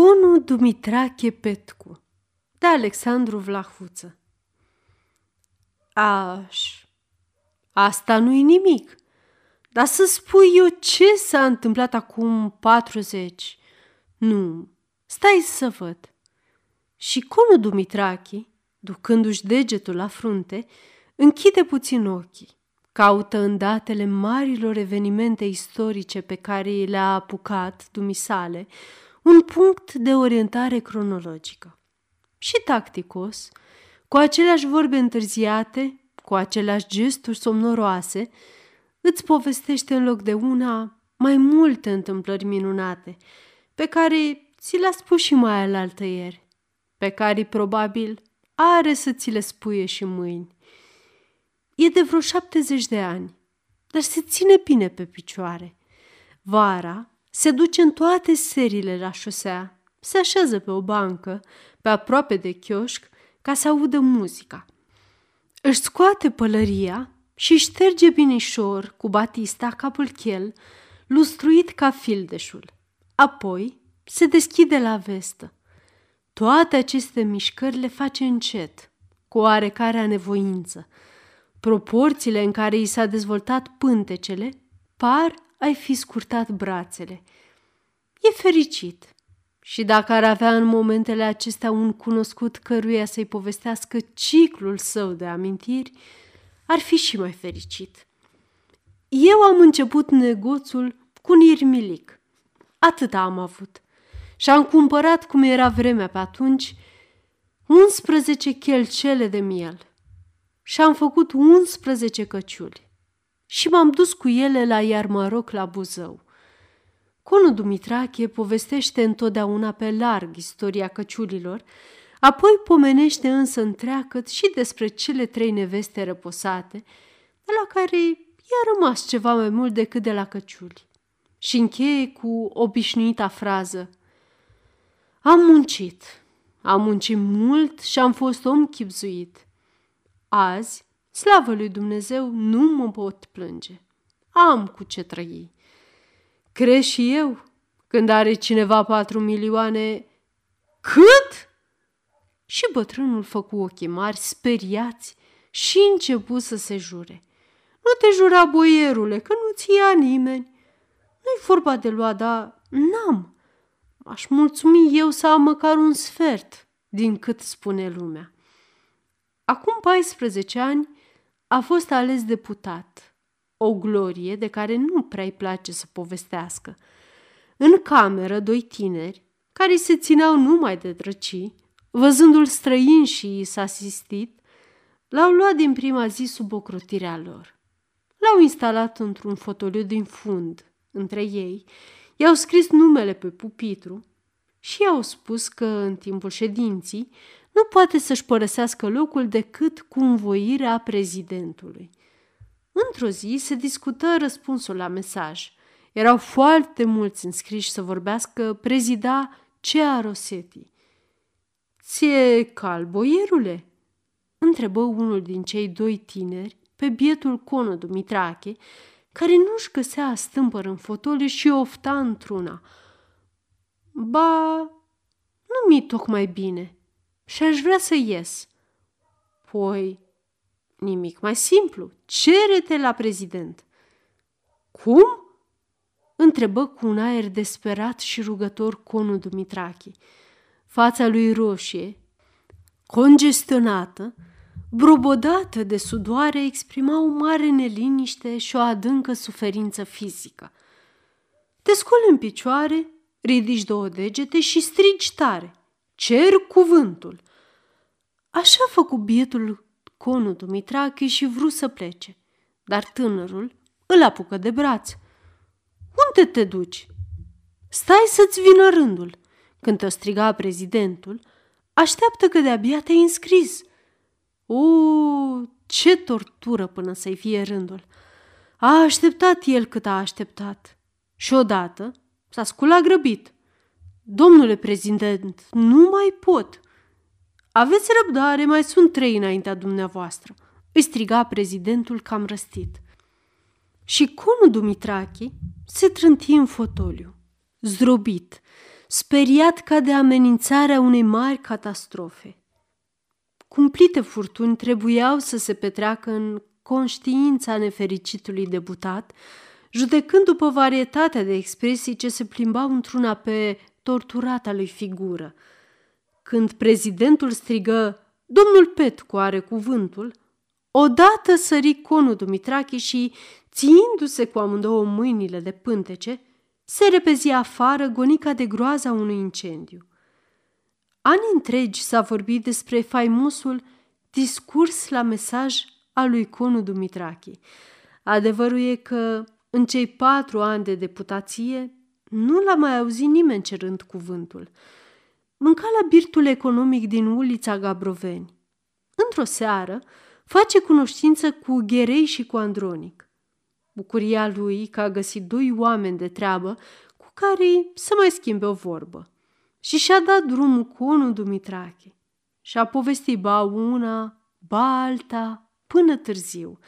Conu Dumitrache Petcu de Alexandru Vlahuță Aș, asta nu-i nimic, dar să spui eu ce s-a întâmplat acum 40. Nu, stai să văd. Și Conu Dumitrache, ducându-și degetul la frunte, închide puțin ochii, caută în datele marilor evenimente istorice pe care le-a apucat dumisale, un punct de orientare cronologică. Și tacticos, cu aceleași vorbe întârziate, cu aceleași gesturi somnoroase, îți povestește în loc de una mai multe întâmplări minunate, pe care ți le-a spus și mai alaltă ieri, pe care probabil are să ți le spuie și mâini. E de vreo șaptezeci de ani, dar se ține bine pe picioare. Vara se duce în toate serile la șosea, se așează pe o bancă, pe aproape de chioșc, ca să audă muzica. Își scoate pălăria și șterge binișor cu batista capul chel, lustruit ca fildeșul. Apoi se deschide la vestă. Toate aceste mișcări le face încet, cu oarecare anevoință. Proporțiile în care i s-a dezvoltat pântecele par ai fi scurtat brațele. E fericit. Și dacă ar avea în momentele acestea un cunoscut căruia să-i povestească ciclul său de amintiri, ar fi și mai fericit. Eu am început negoțul cu un irmilic. Atât am avut. Și am cumpărat, cum era vremea pe atunci, 11 chelcele de miel. Și am făcut 11 căciuli și m-am dus cu ele la Iarmaroc la Buzău. Conu Dumitrache povestește întotdeauna pe larg istoria căciulilor, apoi pomenește însă întreagăt și despre cele trei neveste răposate, de la care i-a rămas ceva mai mult decât de la căciuli. Și încheie cu obișnuita frază Am muncit, am muncit mult și am fost om chipzuit. Azi Slavă lui Dumnezeu, nu mă pot plânge. Am cu ce trăi. Crezi și eu, când are cineva patru milioane... Cât? Și bătrânul făcu ochii mari, speriați, și începu să se jure. Nu te jura, boierule, că nu-ți ia nimeni. Nu-i vorba de lua, dar n-am. Aș mulțumi eu să am măcar un sfert din cât spune lumea. Acum 14 ani a fost ales deputat, o glorie de care nu prea-i place să povestească. În cameră, doi tineri, care se țineau numai de drăcii, văzându-l străin și s-a asistit, l-au luat din prima zi sub ocrotirea lor. L-au instalat într-un fotoliu din fund, între ei, i-au scris numele pe pupitru și i-au spus că, în timpul ședinții, nu poate să-și părăsească locul decât cu învoirea prezidentului. Într-o zi se discută răspunsul la mesaj. Erau foarte mulți înscriși să vorbească prezida Cea Rosetti. Ție cal, boierule?" întrebă unul din cei doi tineri pe bietul Cono Dumitrache, care nu-și găsea stâmpăr în fotoliu și ofta într-una. Ba, nu mi tocmai bine, și aș vrea să ies. Păi, nimic mai simplu. Cere-te la prezident. Cum? Întrebă cu un aer desperat și rugător conul Dumitrache. Fața lui roșie, congestionată, brobodată de sudoare, exprima o mare neliniște și o adâncă suferință fizică. Te scoli în picioare, ridici două degete și strigi tare. Cer cuvântul. Așa a făcut bietul conul Dumitrache și vrut să plece, dar tânărul îl apucă de braț. Unde te duci? Stai să-ți vină rândul. Când te striga prezidentul, așteaptă că de-abia te-ai înscris. O, ce tortură până să-i fie rândul. A așteptat el cât a așteptat. Și odată s-a sculat grăbit. Domnule prezident, nu mai pot. Aveți răbdare, mai sunt trei înaintea dumneavoastră. Îi striga prezidentul cam răstit. Și conul Dumitrache se trânti în fotoliu, zdrobit, speriat ca de amenințarea unei mari catastrofe. Cumplite furtuni trebuiau să se petreacă în conștiința nefericitului debutat, judecând după varietatea de expresii ce se plimbau într-una pe torturata lui figură. Când prezidentul strigă, Domnul Petcu are cuvântul, odată sări conul Dumitrache și, țiindu-se cu amândouă mâinile de pântece, se repezi afară gonica de groaza unui incendiu. Ani întregi s-a vorbit despre faimosul discurs la mesaj al lui Conu Dumitrache. Adevărul e că în cei patru ani de deputație nu l-a mai auzit nimeni cerând cuvântul. Mânca la birtul economic din ulița Gabroveni. Într-o seară, face cunoștință cu Gherei și cu Andronic. Bucuria lui că a găsit doi oameni de treabă cu care să mai schimbe o vorbă. Și și-a dat drumul cu unul Dumitrache. Și-a povestit ba una, ba alta, până târziu.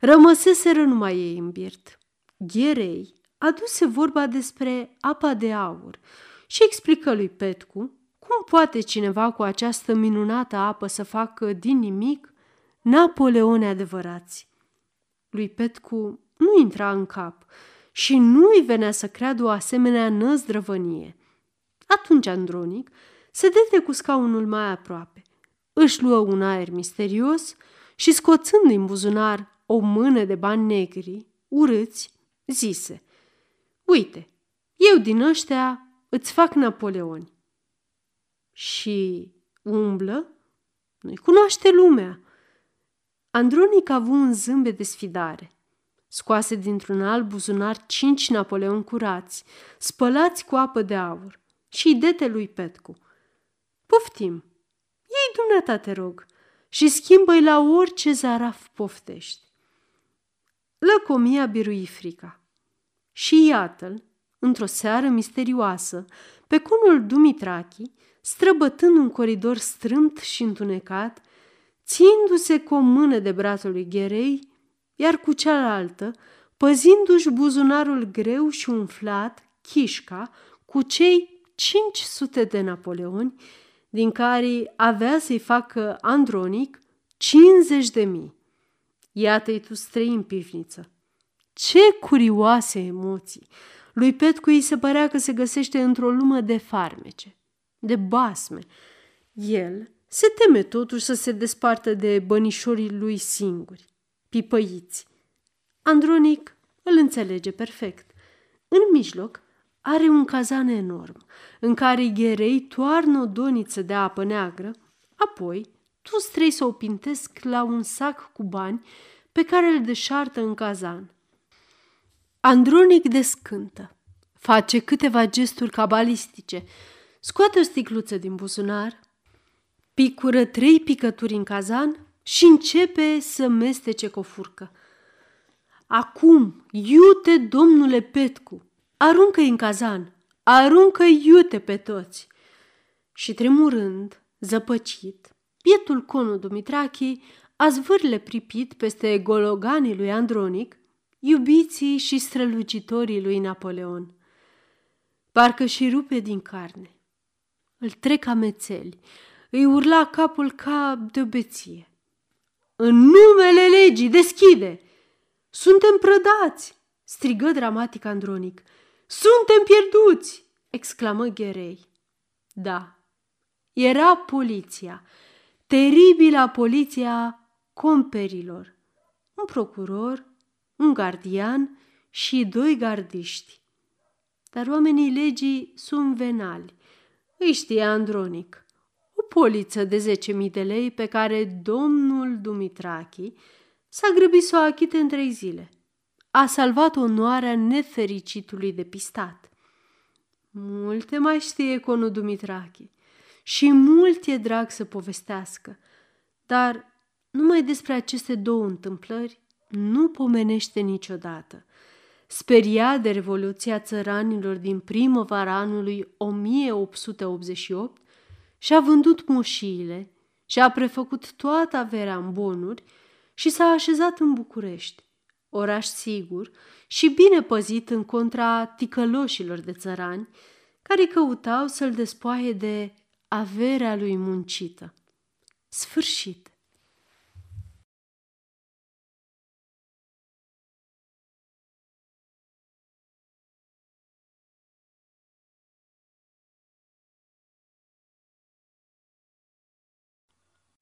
Rămăseseră numai ei în birt. Gherei aduse vorba despre apa de aur și explică lui Petcu cum poate cineva cu această minunată apă să facă din nimic Napoleone adevărați. Lui Petcu nu intra în cap și nu îi venea să creadă o asemenea năzdrăvănie. Atunci Andronic se dete cu scaunul mai aproape, își luă un aer misterios și scoțând din buzunar o mână de bani negri, urâți, zise Uite, eu din ăștia îți fac Napoleoni. Și umblă? Nu-i cunoaște lumea. Andronic a avut un zâmbet de sfidare. Scoase dintr-un alt buzunar cinci Napoleon curați, spălați cu apă de aur, și dete lui Petcu. Poftim, ei dumneata te rog și schimbă-i la orice zaraf poftești. Lăcomia birui frica. Și iată-l, într-o seară misterioasă, pe conul Dumitrachi, străbătând un coridor strâmt și întunecat, țindu-se cu o mână de brațul lui Gherei, iar cu cealaltă, păzindu-și buzunarul greu și umflat, chișca, cu cei 500 de napoleoni, din care avea să-i facă Andronic 50 de mii. Iată-i tu străi în pivniță. Ce curioase emoții! Lui Petcu îi se părea că se găsește într-o lume de farmece, de basme. El se teme totuși să se despartă de bănișorii lui singuri, pipăiți. Andronic îl înțelege perfect. În mijloc are un cazan enorm, în care gherei toarnă o doniță de apă neagră, apoi tu strei să o pintesc la un sac cu bani pe care îl deșartă în cazan. Andronic descântă, face câteva gesturi cabalistice, scoate o sticluță din buzunar, picură trei picături în cazan și începe să mestece cu o furcă. Acum, iute, domnule Petcu, aruncă-i în cazan, aruncă iute pe toți. Și tremurând, zăpăcit, pietul conul Dumitrache a zvârle pripit peste gologanii lui Andronic, iubiții și strălucitorii lui Napoleon. Parcă și rupe din carne. Îl trec amețeli, îi urla capul ca de beție. În numele legii, deschide! Suntem prădați! strigă dramatic Andronic. Suntem pierduți! exclamă Gherei. Da, era poliția, teribila poliția comperilor. Un procuror, un gardian și doi gardiști. Dar oamenii legii sunt venali. Îi știa Andronic. O poliță de 10.000 de lei pe care domnul Dumitrachi s-a grăbit să o achite în trei zile – a salvat onoarea nefericitului depistat. Multe mai știe conul Dumitrache și mult e drag să povestească, dar numai despre aceste două întâmplări nu pomenește niciodată. Speria de Revoluția Țăranilor din primăvara anului 1888 și-a vândut moșiile și-a prefăcut toată averea în bonuri și s-a așezat în București, oraș sigur și bine păzit în contra ticăloșilor de țărani, care căutau să-l despoaie de averea lui muncită. Sfârșit.